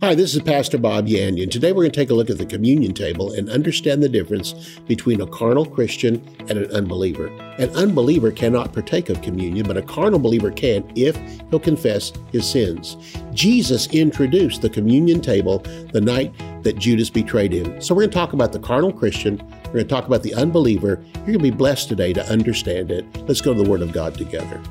Hi, this is Pastor Bob Yandian. Today we're going to take a look at the communion table and understand the difference between a carnal Christian and an unbeliever. An unbeliever cannot partake of communion, but a carnal believer can if he'll confess his sins. Jesus introduced the communion table the night that Judas betrayed him. So we're going to talk about the carnal Christian, we're going to talk about the unbeliever. You're going to be blessed today to understand it. Let's go to the Word of God together.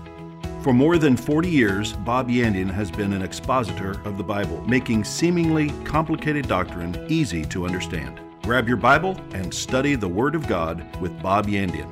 For more than 40 years, Bob Yandian has been an expositor of the Bible, making seemingly complicated doctrine easy to understand. Grab your Bible and study the Word of God with Bob Yandian.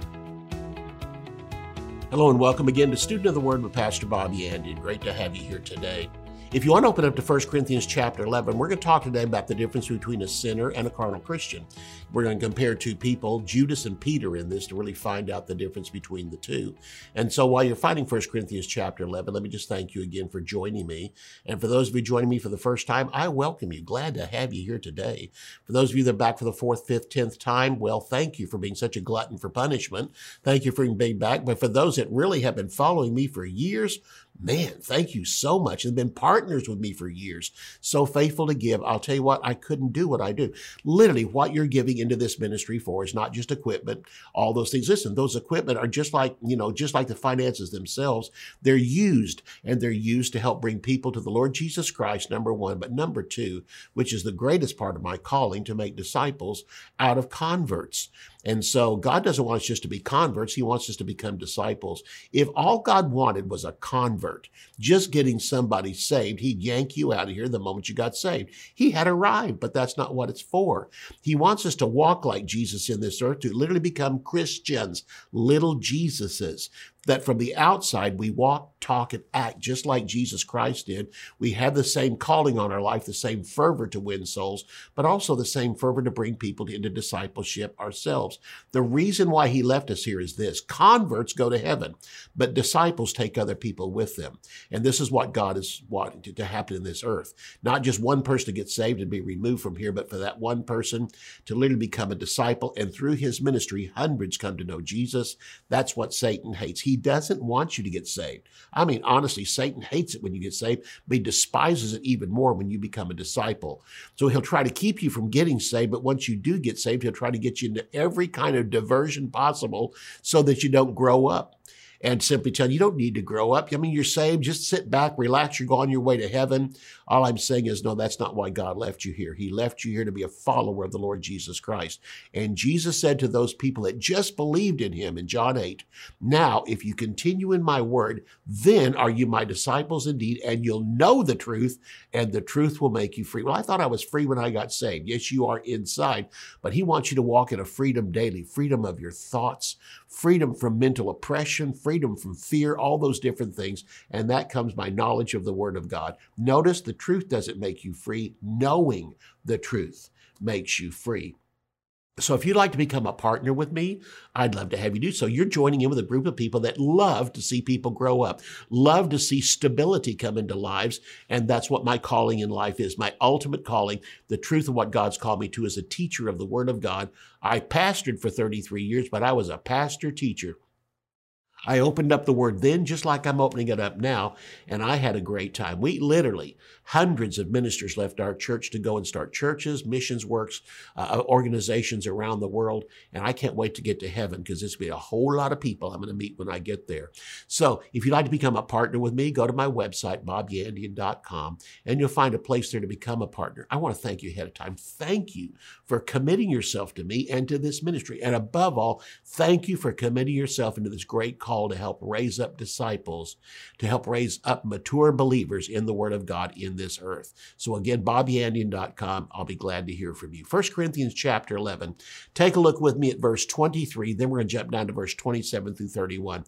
Hello and welcome again to Student of the Word with Pastor Bob Yandian. Great to have you here today. If you want to open up to 1 Corinthians chapter 11, we're going to talk today about the difference between a sinner and a carnal Christian. We're going to compare two people, Judas and Peter, in this to really find out the difference between the two. And so while you're finding 1 Corinthians chapter 11, let me just thank you again for joining me. And for those of you joining me for the first time, I welcome you. Glad to have you here today. For those of you that are back for the fourth, fifth, tenth time, well, thank you for being such a glutton for punishment. Thank you for being back. But for those that really have been following me for years, Man, thank you so much. They've been partners with me for years. So faithful to give. I'll tell you what, I couldn't do what I do. Literally, what you're giving into this ministry for is not just equipment, all those things. Listen, those equipment are just like, you know, just like the finances themselves. They're used and they're used to help bring people to the Lord Jesus Christ, number one. But number two, which is the greatest part of my calling, to make disciples out of converts. And so God doesn't want us just to be converts. He wants us to become disciples. If all God wanted was a convert, just getting somebody saved, he'd yank you out of here the moment you got saved. He had arrived, but that's not what it's for. He wants us to walk like Jesus in this earth, to literally become Christians, little Jesuses that from the outside we walk, talk, and act just like Jesus Christ did. We have the same calling on our life, the same fervor to win souls, but also the same fervor to bring people into discipleship ourselves. The reason why he left us here is this converts go to heaven, but disciples take other people with them. And this is what God is wanting to, to happen in this earth. Not just one person to get saved and be removed from here, but for that one person to literally become a disciple. And through his ministry, hundreds come to know Jesus. That's what Satan hates. He doesn't want you to get saved. I mean, honestly, Satan hates it when you get saved, but he despises it even more when you become a disciple. So he'll try to keep you from getting saved, but once you do get saved, he'll try to get you into every kind of diversion possible so that you don't grow up and simply tell you, don't need to grow up. I mean, you're saved. Just sit back, relax. You're going your way to heaven. All I'm saying is, no, that's not why God left you here. He left you here to be a follower of the Lord Jesus Christ. And Jesus said to those people that just believed in him in John 8, now, if you continue in my word, then are you my disciples indeed, and you'll know the truth, and the truth will make you free. Well, I thought I was free when I got saved. Yes, you are inside, but he wants you to walk in a freedom daily, freedom of your thoughts, freedom from mental oppression, freedom from fear, all those different things. And that comes by knowledge of the Word of God. Notice the truth doesn't make you free, knowing the truth makes you free. So if you'd like to become a partner with me, I'd love to have you do so. You're joining in with a group of people that love to see people grow up, love to see stability come into lives. And that's what my calling in life is. My ultimate calling, the truth of what God's called me to as a teacher of the Word of God. I pastored for 33 years, but I was a pastor teacher I opened up the word then, just like I'm opening it up now, and I had a great time. We literally, hundreds of ministers left our church to go and start churches, missions works, uh, uh organizations around the world, and I can't wait to get to heaven because will be a whole lot of people I'm going to meet when I get there. So if you'd like to become a partner with me, go to my website, bobyandian.com, and you'll find a place there to become a partner. I want to thank you ahead of time. Thank you for committing yourself to me and to this ministry. And above all, thank you for committing yourself into this great call to help raise up disciples, to help raise up mature believers in the Word of God in this earth. So again, bobyandian.com. I'll be glad to hear from you. 1 Corinthians chapter 11. Take a look with me at verse 23. Then we're going to jump down to verse 27 through 31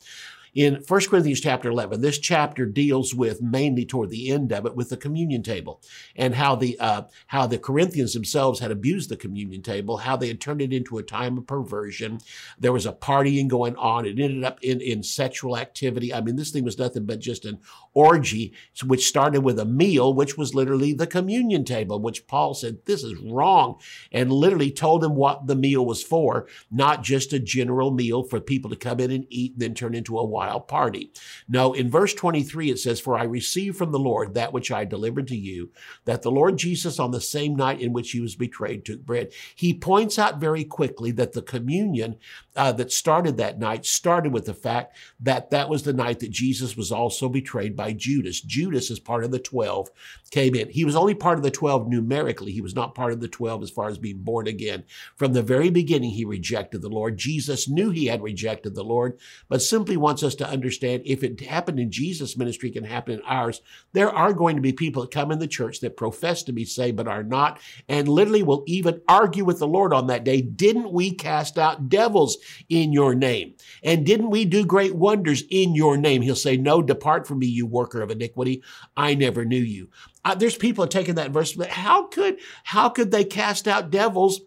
in 1 Corinthians chapter 11, this chapter deals with mainly toward the end of it with the communion table and how the, uh, how the Corinthians themselves had abused the communion table, how they had turned it into a time of perversion. There was a partying going on. It ended up in, in sexual activity. I mean, this thing was nothing but just an orgy, which started with a meal, which was literally the communion table, which Paul said, this is wrong, and literally told them what the meal was for, not just a general meal for people to come in and eat and then turn into a wild Party. No, in verse 23, it says, For I received from the Lord that which I delivered to you, that the Lord Jesus, on the same night in which he was betrayed, took bread. He points out very quickly that the communion uh, that started that night started with the fact that that was the night that Jesus was also betrayed by Judas. Judas, as part of the 12, came in. He was only part of the 12 numerically. He was not part of the 12 as far as being born again. From the very beginning, he rejected the Lord. Jesus knew he had rejected the Lord, but simply wants us to understand if it happened in Jesus' ministry, can happen in ours. There are going to be people that come in the church that profess to be saved but are not, and literally will even argue with the Lord on that day. Didn't we cast out devils in your name? And didn't we do great wonders in your name? He'll say, No, depart from me, you worker of iniquity. I never knew you. Uh, there's people taking that verse, but how could how could they cast out devils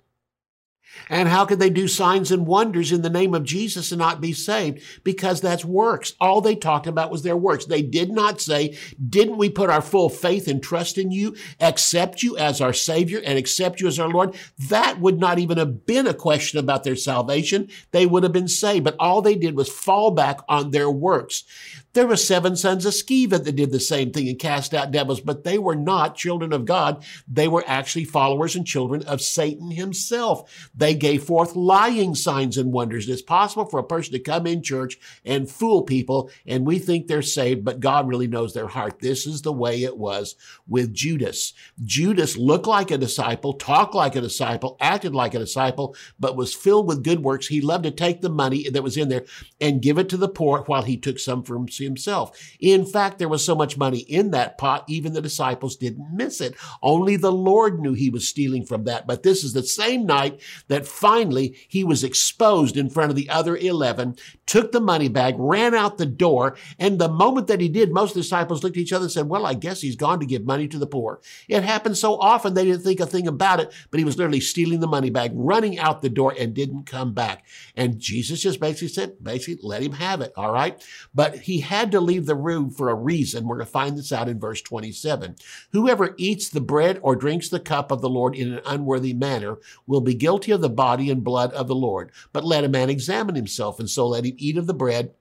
and how could they do signs and wonders in the name of Jesus and not be saved? Because that's works. All they talked about was their works. They did not say, didn't we put our full faith and trust in you, accept you as our Savior and accept you as our Lord? That would not even have been a question about their salvation. They would have been saved. But all they did was fall back on their works. There were seven sons of Sceva that did the same thing and cast out devils, but they were not children of God. They were actually followers and children of Satan himself. They gave forth lying signs and wonders. It's possible for a person to come in church and fool people, and we think they're saved, but God really knows their heart. This is the way it was with Judas. Judas looked like a disciple, talked like a disciple, acted like a disciple, but was filled with good works. He loved to take the money that was in there and give it to the poor while he took some for himself. In fact, there was so much money in that pot, even the disciples didn't miss it. Only the Lord knew he was stealing from that. But this is the same night that finally he was exposed in front of the other 11, took the money bag, ran out the door. And the moment that he did, most disciples looked at each other and said, well, I guess he's gone to give money to the poor. It happened so often they didn't think a thing about it, but he was literally stealing the money bag, running out the door and didn't come back. And Jesus just basically said, basically, let him have it. All right. But he had to leave the room for a reason. We're going to find this out in verse 27. Whoever eats the bread or drinks the cup of the Lord in an unworthy manner will be guilty of the body and blood of the Lord. But let a man examine himself, and so let him eat of the bread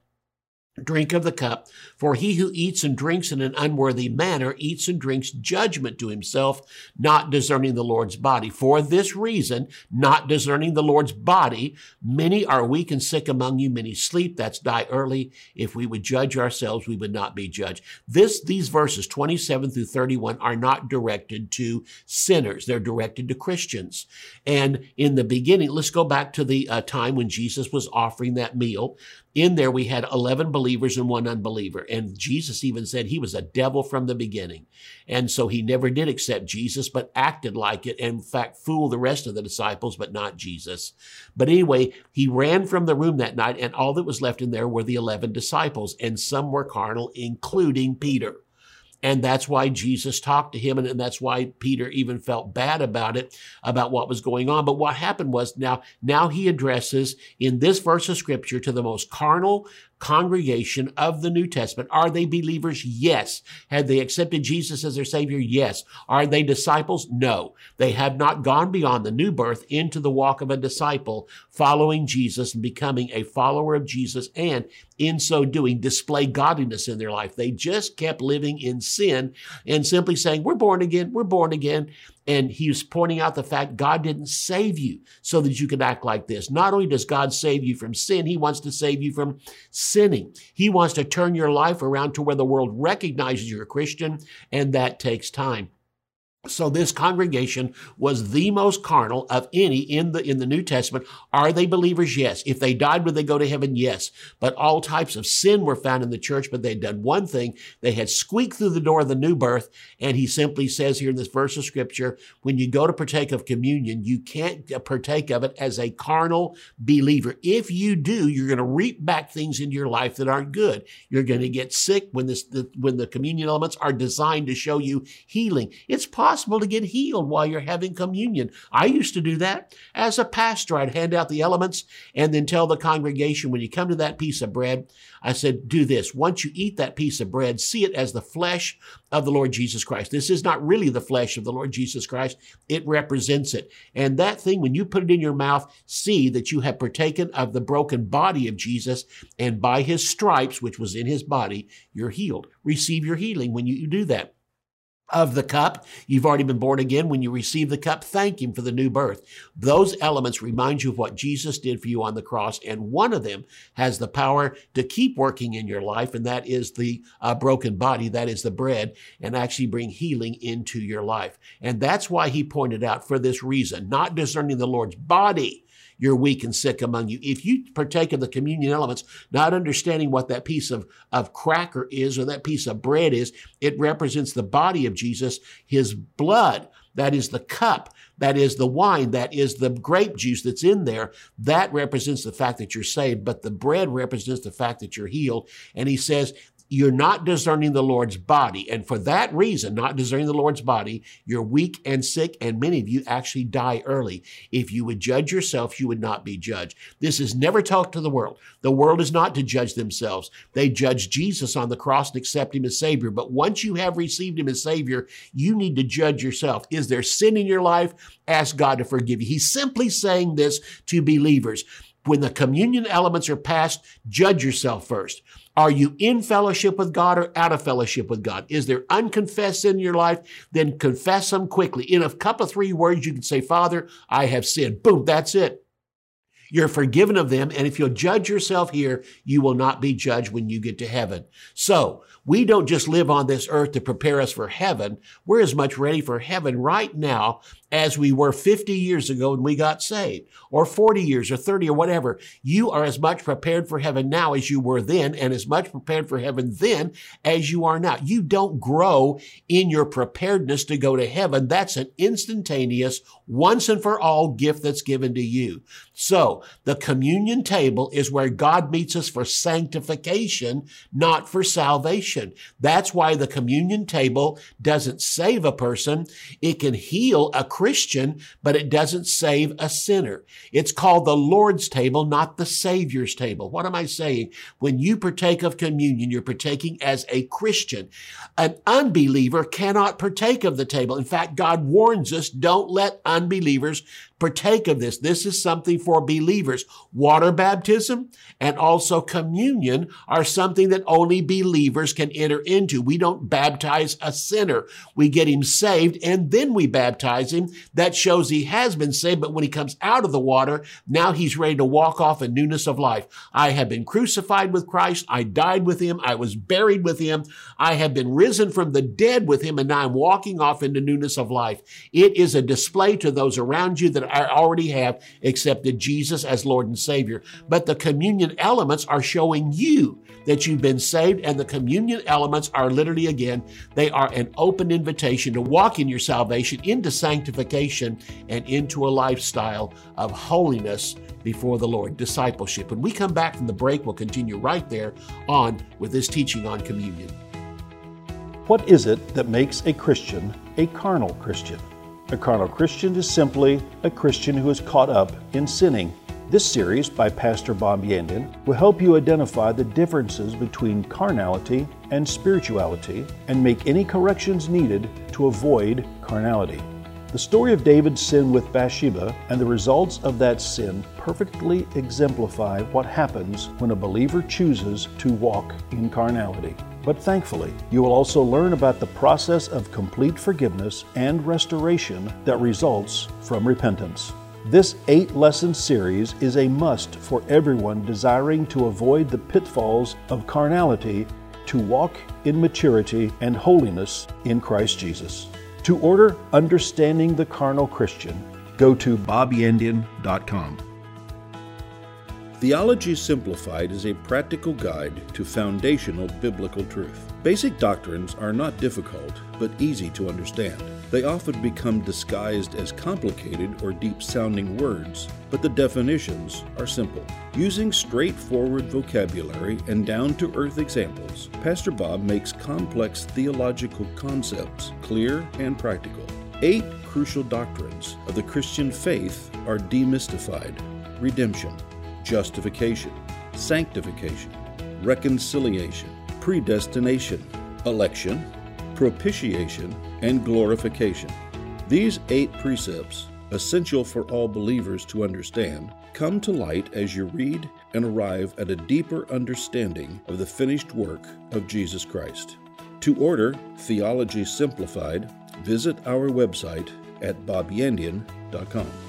drink of the cup. For he who eats and drinks in an unworthy manner eats and drinks judgment to himself, not discerning the Lord's body. For this reason, not discerning the Lord's body, many are weak and sick among you, many sleep. That's die early. If we would judge ourselves, we would not be judged. This, these verses 27 through 31 are not directed to sinners. They're directed to Christians. And in the beginning, let's go back to the uh, time when Jesus was offering that meal in there we had 11 believers and one unbeliever. And Jesus even said he was a devil from the beginning. And so he never did accept Jesus, but acted like it and in fact fooled the rest of the disciples, but not Jesus. But anyway, he ran from the room that night and all that was left in there were the 11 disciples and some were carnal, including Peter. And that's why Jesus talked to him. And, and, that's why Peter even felt bad about it, about what was going on. But what happened was now, now he addresses in this verse of scripture to the most carnal, congregation of the New Testament. Are they believers? Yes. Have they accepted Jesus as their Savior? Yes. Are they disciples? No. They have not gone beyond the new birth into the walk of a disciple, following Jesus and becoming a follower of Jesus, and in so doing, display godliness in their life. They just kept living in sin and simply saying, We're born again, we're born again. And he was pointing out the fact God didn't save you so that you could act like this. Not only does God save you from sin, he wants to save you from sinning. He wants to turn your life around to where the world recognizes you're a Christian, and that takes time. So this congregation was the most carnal of any in the in the New Testament. Are they believers? Yes. If they died, would they go to heaven? Yes. But all types of sin were found in the church, but they'd done one thing. They had squeaked through the door of the new birth. And he simply says here in this verse of scripture, when you go to partake of communion, you can't partake of it as a carnal believer. If you do, you're going to reap back things into your life that aren't good. You're going to get sick when this the, when the communion elements are designed to show you healing. It's possible possible to get healed while you're having communion. I used to do that. As a pastor, I'd hand out the elements and then tell the congregation when you come to that piece of bread, I said, do this. Once you eat that piece of bread, see it as the flesh of the Lord Jesus Christ. This is not really the flesh of the Lord Jesus Christ. It represents it. And that thing, when you put it in your mouth, see that you have partaken of the broken body of Jesus, and by his stripes, which was in his body, you're healed. Receive your healing when you do that of the cup. You've already been born again. When you receive the cup, thank Him for the new birth. Those elements remind you of what Jesus did for you on the cross, and one of them has the power to keep working in your life, and that is the uh, broken body, that is the bread, and actually bring healing into your life. And that's why He pointed out for this reason, not discerning the Lord's body you're weak and sick among you. If you partake of the communion elements, not understanding what that piece of, of cracker is or that piece of bread is, it represents the body of Jesus, his blood. That is the cup. That is the wine. That is the grape juice that's in there. That represents the fact that you're saved, but the bread represents the fact that you're healed. And he says, you're not discerning the Lord's body. And for that reason, not discerning the Lord's body, you're weak and sick, and many of you actually die early. If you would judge yourself, you would not be judged. This is never talked to the world. The world is not to judge themselves. They judge Jesus on the cross and accept him as Savior. But once you have received him as Savior, you need to judge yourself. Is there sin in your life? Ask God to forgive you. He's simply saying this to believers. When the communion elements are passed, judge yourself first. Are you in fellowship with God or out of fellowship with God? Is there unconfessed sin in your life? Then confess them quickly. In a couple of three words, you can say, Father, I have sinned. Boom, that's it. You're forgiven of them. And if you'll judge yourself here, you will not be judged when you get to heaven. So we don't just live on this earth to prepare us for heaven. We're as much ready for heaven right now as we were 50 years ago when we got saved, or 40 years, or 30, or whatever. You are as much prepared for heaven now as you were then, and as much prepared for heaven then as you are now. You don't grow in your preparedness to go to heaven. That's an instantaneous, once and for all gift that's given to you. So the communion table is where God meets us for sanctification, not for salvation. That's why the communion table doesn't save a person. It can heal a Christian, but it doesn't save a sinner. It's called the Lord's table, not the Savior's table. What am I saying? When you partake of communion, you're partaking as a Christian. An unbeliever cannot partake of the table. In fact, God warns us, don't let unbelievers partake of this. This is something for believers. Water baptism and also communion are something that only believers can enter into. We don't baptize a sinner. We get him saved and then we baptize him. That shows he has been saved, but when he comes out of the water, now he's ready to walk off in newness of life. I have been crucified with Christ. I died with him. I was buried with him. I have been risen from the dead with him, and now I'm walking off into newness of life. It is a display to those around you that I already have accepted Jesus as Lord and Savior. But the communion elements are showing you that you've been saved, and the communion elements are literally, again, they are an open invitation to walk in your salvation into sanctification and into a lifestyle of holiness before the Lord, discipleship. When we come back from the break, we'll continue right there on with this teaching on communion. What is it that makes a Christian a carnal Christian? A carnal Christian is simply a Christian who is caught up in sinning. This series by Pastor Bob will help you identify the differences between carnality and spirituality and make any corrections needed to avoid carnality. The story of David's sin with Bathsheba and the results of that sin perfectly exemplify what happens when a believer chooses to walk in carnality. But thankfully, you will also learn about the process of complete forgiveness and restoration that results from repentance. This eight lesson series is a must for everyone desiring to avoid the pitfalls of carnality to walk in maturity and holiness in Christ Jesus. To order Understanding the Carnal Christian, go to bobyandian.com. Theology Simplified is a practical guide to foundational biblical truth. Basic doctrines are not difficult, but easy to understand. They often become disguised as complicated or deep sounding words, but the definitions are simple. Using straightforward vocabulary and down to earth examples, Pastor Bob makes complex theological concepts clear and practical. Eight crucial doctrines of the Christian faith are demystified redemption, justification, sanctification, reconciliation, predestination, election, propitiation, and glorification. These eight precepts, essential for all believers to understand, come to light as you read and arrive at a deeper understanding of the finished work of Jesus Christ. To order Theology Simplified, visit our website at bobyandian.com.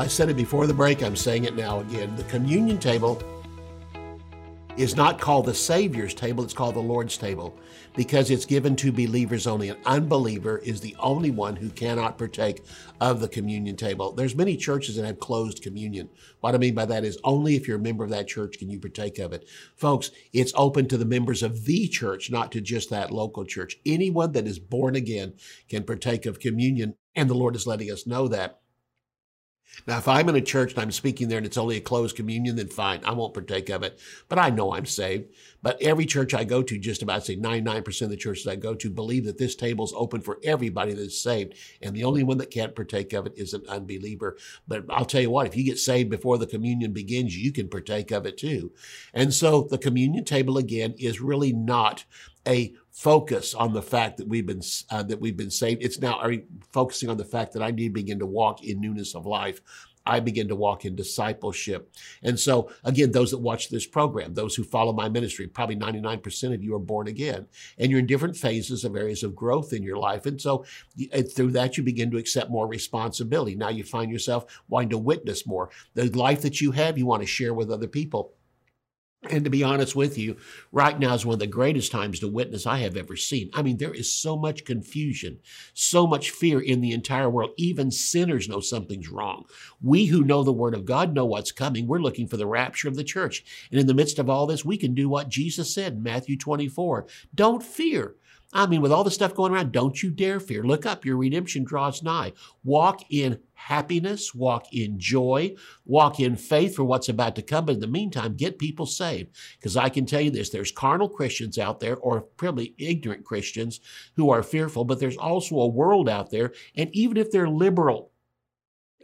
I said it before the break, I'm saying it now again. The communion table is not called the Savior's table, it's called the Lord's table because it's given to believers only. An unbeliever is the only one who cannot partake of the communion table. There's many churches that have closed communion. What I mean by that is only if you're a member of that church can you partake of it. Folks, it's open to the members of the church, not to just that local church. Anyone that is born again can partake of communion, and the Lord is letting us know that. Now, if I'm in a church and I'm speaking there and it's only a closed communion, then fine, I won't partake of it. But I know I'm saved. But every church I go to, just about say 99% of the churches I go to, believe that this table is open for everybody that is saved. And the only one that can't partake of it is an unbeliever. But I'll tell you what, if you get saved before the communion begins, you can partake of it too. And so the communion table again is really not a focus on the fact that we've been uh, that we've been saved. It's now are focusing on the fact that I need to begin to walk in newness of life. I begin to walk in discipleship. And so, again, those that watch this program, those who follow my ministry, probably 99% of you are born again. And you're in different phases of areas of growth in your life. And so, through that, you begin to accept more responsibility. Now you find yourself wanting to witness more. The life that you have, you want to share with other people. And to be honest with you, right now is one of the greatest times to witness I have ever seen. I mean, there is so much confusion, so much fear in the entire world. Even sinners know something's wrong. We who know the Word of God know what's coming. We're looking for the rapture of the church. And in the midst of all this, we can do what Jesus said in Matthew 24 Don't fear. I mean, with all the stuff going around, don't you dare fear. Look up, your redemption draws nigh. Walk in happiness, walk in joy, walk in faith for what's about to come. But in the meantime, get people saved. Because I can tell you this there's carnal Christians out there, or probably ignorant Christians who are fearful, but there's also a world out there. And even if they're liberal,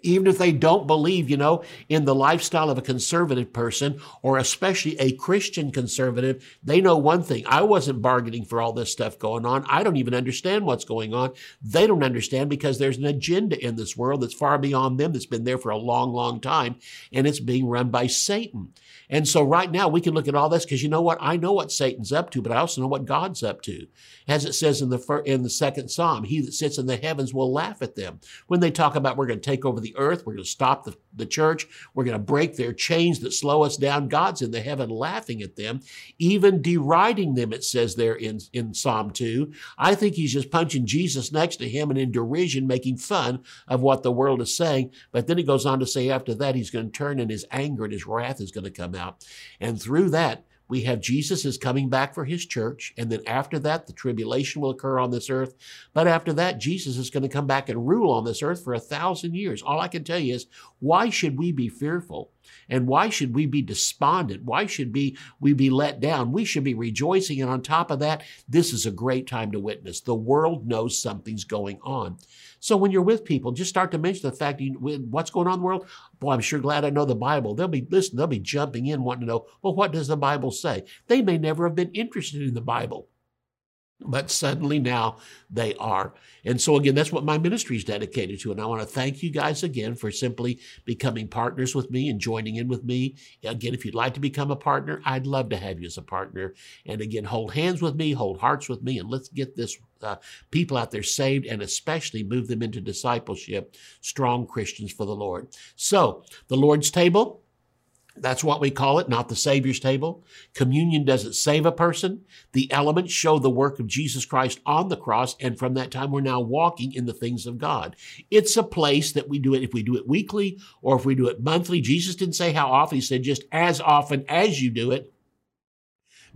even if they don't believe, you know, in the lifestyle of a conservative person or especially a Christian conservative, they know one thing. I wasn't bargaining for all this stuff going on. I don't even understand what's going on. They don't understand because there's an agenda in this world that's far beyond them, that's been there for a long, long time, and it's being run by Satan. And so right now we can look at all this because you know what? I know what Satan's up to, but I also know what God's up to. As it says in the in the second Psalm, he that sits in the heavens will laugh at them. When they talk about we're going to take over the earth, we're going to stop the, the church, we're going to break their chains that slow us down, God's in the heaven laughing at them, even deriding them, it says there in, in Psalm 2. I think he's just punching Jesus next to him and in derision making fun of what the world is saying. But then he goes on to say after that, he's going to turn and his anger and his wrath is going to come out. And through that, we have Jesus is coming back for his church. And then after that, the tribulation will occur on this earth. But after that, Jesus is going to come back and rule on this earth for a thousand years. All I can tell you is, why should we be fearful? And why should we be despondent? Why should we, we be let down? We should be rejoicing. And on top of that, this is a great time to witness. The world knows something's going on. So when you're with people, just start to mention the fact you, what's going on in the world. Boy, I'm sure glad I know the Bible. They'll be listen, they'll be jumping in wanting to know, well, what does the Bible say? They may never have been interested in the Bible. But suddenly now they are. And so, again, that's what my ministry is dedicated to. And I want to thank you guys again for simply becoming partners with me and joining in with me. Again, if you'd like to become a partner, I'd love to have you as a partner. And again, hold hands with me, hold hearts with me, and let's get this uh, people out there saved and especially move them into discipleship, strong Christians for the Lord. So, the Lord's table that's what we call it, not the Savior's table. Communion doesn't save a person. The elements show the work of Jesus Christ on the cross, and from that time, we're now walking in the things of God. It's a place that we do it if we do it weekly or if we do it monthly. Jesus didn't say how often, He said just as often as you do it.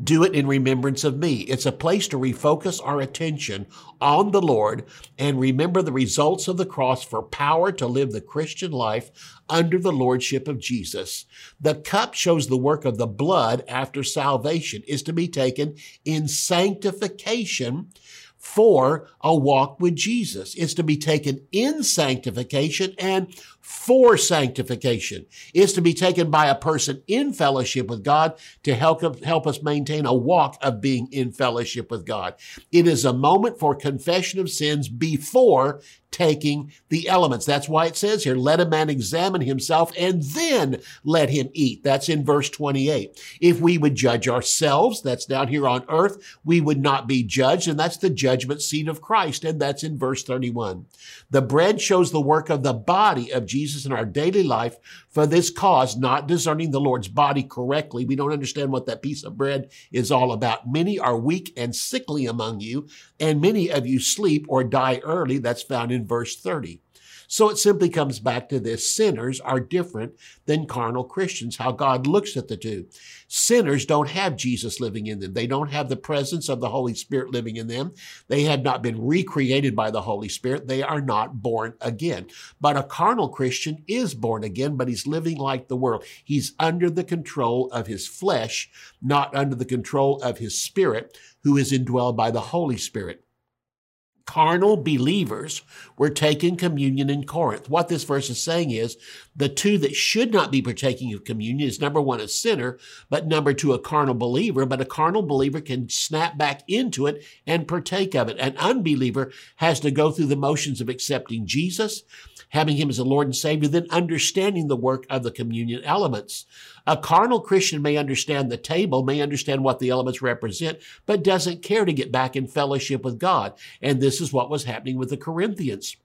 Do it in remembrance of me. It's a place to refocus our attention on the Lord and remember the results of the cross for power to live the Christian life under the lordship of Jesus. The cup shows the work of the blood after salvation is to be taken in sanctification for a walk with Jesus. It's to be taken in sanctification and for sanctification. is to be taken by a person in fellowship with God to help, help us maintain a walk of being in fellowship with God. It is a moment for confession of sins before taking the elements. That's why it says here, let a man examine himself and then let him eat. That's in verse 28. If we would judge ourselves, that's down here on earth, we would not be judged. And that's the judgment seat of Christ. And that's in verse 31. The bread shows the work of the body of Jesus in our daily life for this cause, not discerning the Lord's body correctly. We don't understand what that piece of bread is all about. Many are weak and sickly among you, and many of you sleep or die early. That's found in verse 30. So it simply comes back to this. Sinners are different than carnal Christians, how God looks at the two. Sinners don't have Jesus living in them. They don't have the presence of the Holy Spirit living in them. They have not been recreated by the Holy Spirit. They are not born again. But a carnal Christian is born again, but he's living like the world. He's under the control of his flesh, not under the control of his spirit, who is indwelled by the Holy Spirit carnal believers were taking communion in Corinth. What this verse is saying is the two that should not be partaking of communion is number one, a sinner, but number two, a carnal believer. But a carnal believer can snap back into it and partake of it. An unbeliever has to go through the motions of accepting Jesus, having him as a Lord and Savior, then understanding the work of the communion elements. A carnal Christian may understand the table, may understand what the elements represent, but doesn't care to get back in fellowship with God. And this is what was happening with the Corinthians.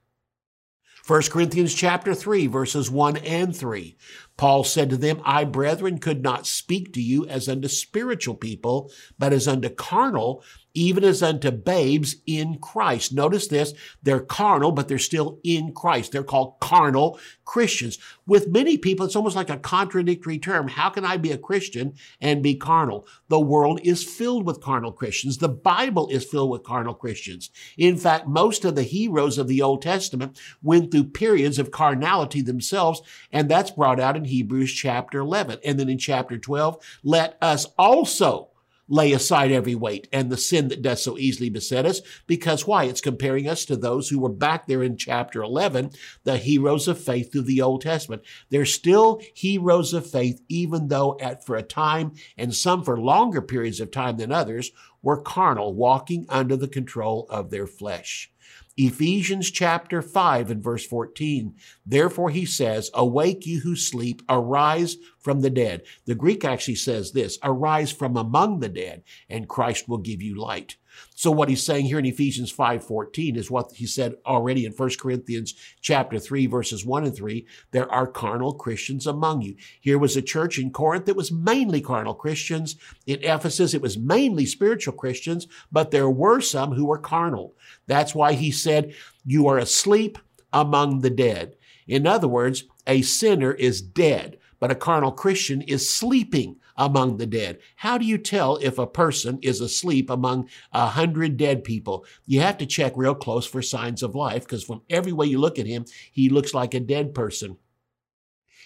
1 Corinthians chapter 3 verses 1 and 3. Paul said to them, I, brethren, could not speak to you as unto spiritual people, but as unto carnal, even as unto babes in Christ. Notice this, they're carnal, but they're still in Christ. They're called carnal Christians. With many people, it's almost like a contradictory term. How can I be a Christian and be carnal? The world is filled with carnal Christians. The Bible is filled with carnal Christians. In fact, most of the heroes of the Old Testament went through periods of carnality themselves, and that's brought out in Hebrews chapter 11. And then in chapter 12, let us also lay aside every weight and the sin that does so easily beset us. Because why? It's comparing us to those who were back there in chapter 11, the heroes of faith through the Old Testament. They're still heroes of faith, even though at for a time and some for longer periods of time than others were carnal, walking under the control of their flesh. Ephesians chapter 5 and verse 14. Therefore he says, Awake you who sleep, arise from the dead. The Greek actually says this, arise from among the dead, and Christ will give you light. So what he's saying here in Ephesians 5:14 is what he said already in 1 Corinthians chapter 3 verses 1 and 3, there are carnal Christians among you. Here was a church in Corinth that was mainly carnal Christians. In Ephesus it was mainly spiritual Christians, but there were some who were carnal. That's why he said, "You are asleep among the dead." In other words, a sinner is dead, but a carnal Christian is sleeping among the dead. How do you tell if a person is asleep among a hundred dead people? You have to check real close for signs of life because from every way you look at him, he looks like a dead person.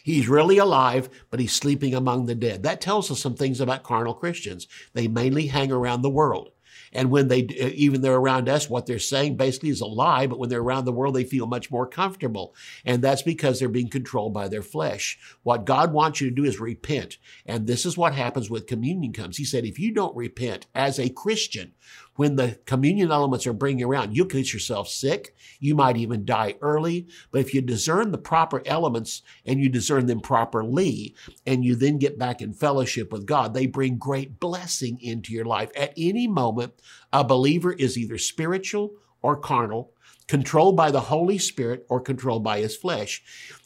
He's really alive, but he's sleeping among the dead. That tells us some things about carnal Christians. They mainly hang around the world. And when they, uh, even they're around us, what they're saying basically is a lie, but when they're around the world, they feel much more comfortable. And that's because they're being controlled by their flesh. What God wants you to do is repent. And this is what happens with communion comes. He said, if you don't repent as a Christian, when the communion elements are bringing around, you could get yourself sick. You might even die early. But if you discern the proper elements and you discern them properly, and you then get back in fellowship with God, they bring great blessing into your life. At any moment, a believer is either spiritual or carnal, controlled by the Holy Spirit or controlled by his flesh.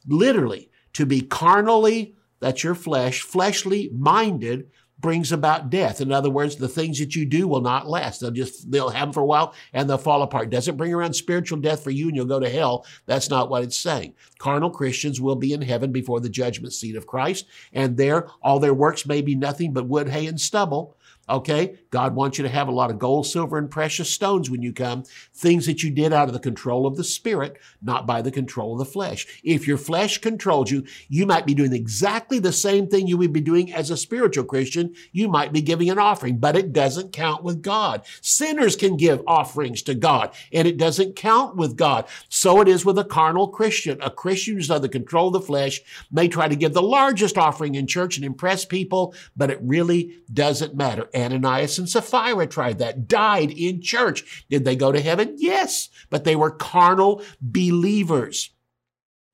Literally, to be carnally, that's your flesh, fleshly minded, brings about death. In other words, the things that you do will not last. They'll just, they'll have them for a while and they'll fall apart. Doesn't bring around spiritual death for you and you'll go to hell. That's not what it's saying. Carnal Christians will be in heaven before the judgment seat of Christ. And there, all their works may be nothing but wood, hay, and stubble. Okay? God wants you to have a lot of gold, silver, and precious stones when you come. Things that you did out of the control of the Spirit, not by the control of the flesh. If your flesh controls you, you might be doing exactly the same thing you would be doing as a spiritual Christian. You might be giving an offering, but it doesn't count with God. Sinners can give offerings to God, and it doesn't count with God. So it is with a carnal Christian. A Christian who's under the control of the flesh may try to give the largest offering in church and impress people, but it really doesn't matter. Ananias and Sapphira tried that, died in church. Did they go to heaven? Yes, but they were carnal believers.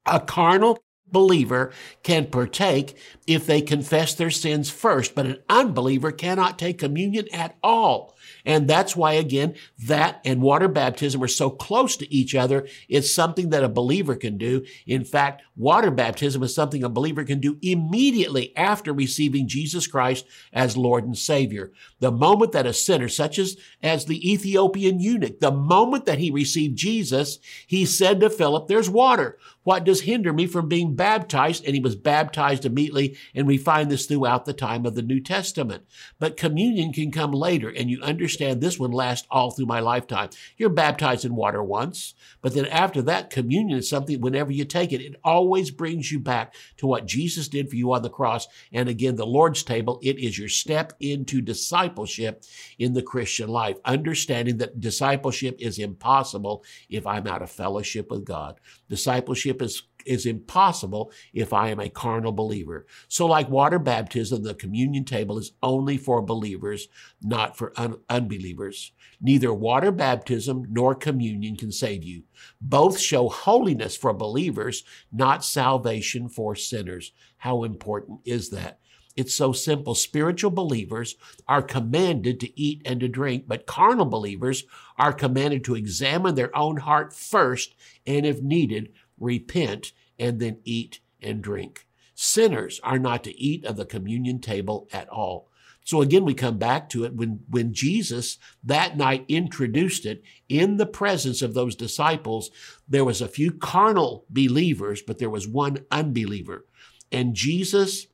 A carnal believer can partake if they confess their sins first, but an unbeliever cannot take communion at all. And that's why, again, that and water baptism are so close to each other. It's something that a believer can do. In fact, water baptism is something a believer can do immediately after receiving Jesus Christ as Lord and Savior. The moment that a sinner, such as, as the Ethiopian eunuch, the moment that he received Jesus, he said to Philip, there's water. What does hinder me from being baptized? And he was baptized immediately. And we find this throughout the time of the New Testament. But communion can come later and you understand this one lasts all through my lifetime. You're baptized in water once, but then after that, communion is something, whenever you take it, it always brings you back to what Jesus did for you on the cross. And again, the Lord's table, it is your step into discipleship in the Christian life, understanding that discipleship is impossible if I'm out of fellowship with God. Discipleship is is impossible if I am a carnal believer. So, like water baptism, the communion table is only for believers, not for un- unbelievers. Neither water baptism nor communion can save you. Both show holiness for believers, not salvation for sinners. How important is that? It's so simple. Spiritual believers are commanded to eat and to drink, but carnal believers are commanded to examine their own heart first and, if needed, repent, and then eat and drink. Sinners are not to eat of the communion table at all. So again, we come back to it when, when Jesus that night introduced it in the presence of those disciples, there was a few carnal believers, but there was one unbeliever. And Jesus,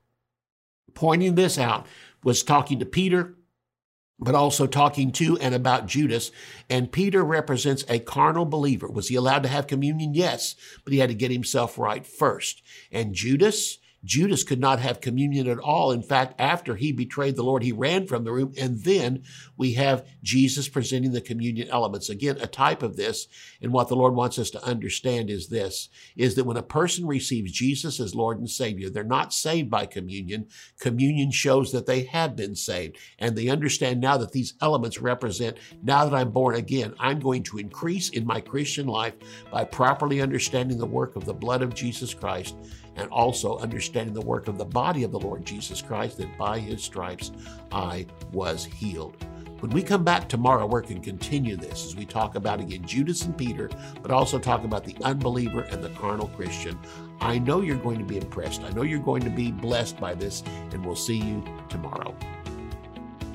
pointing this out, was talking to Peter, but also talking to and about Judas. And Peter represents a carnal believer. Was he allowed to have communion? Yes, but he had to get himself right first. And Judas, Judas could not have communion at all. In fact, after he betrayed the Lord, he ran from the room. And then we have Jesus presenting the communion elements. Again, a type of this. And what the Lord wants us to understand is this, is that when a person receives Jesus as Lord and Savior, they're not saved by communion. Communion shows that they have been saved. And they understand now that these elements represent, now that I'm born again, I'm going to increase in my Christian life by properly understanding the work of the blood of Jesus Christ and also understanding the work of the body of the Lord Jesus Christ, that by his stripes I was healed. When we come back tomorrow, we're going to continue this as we talk about again Judas and Peter, but also talk about the unbeliever and the carnal Christian. I know you're going to be impressed. I know you're going to be blessed by this, and we'll see you tomorrow.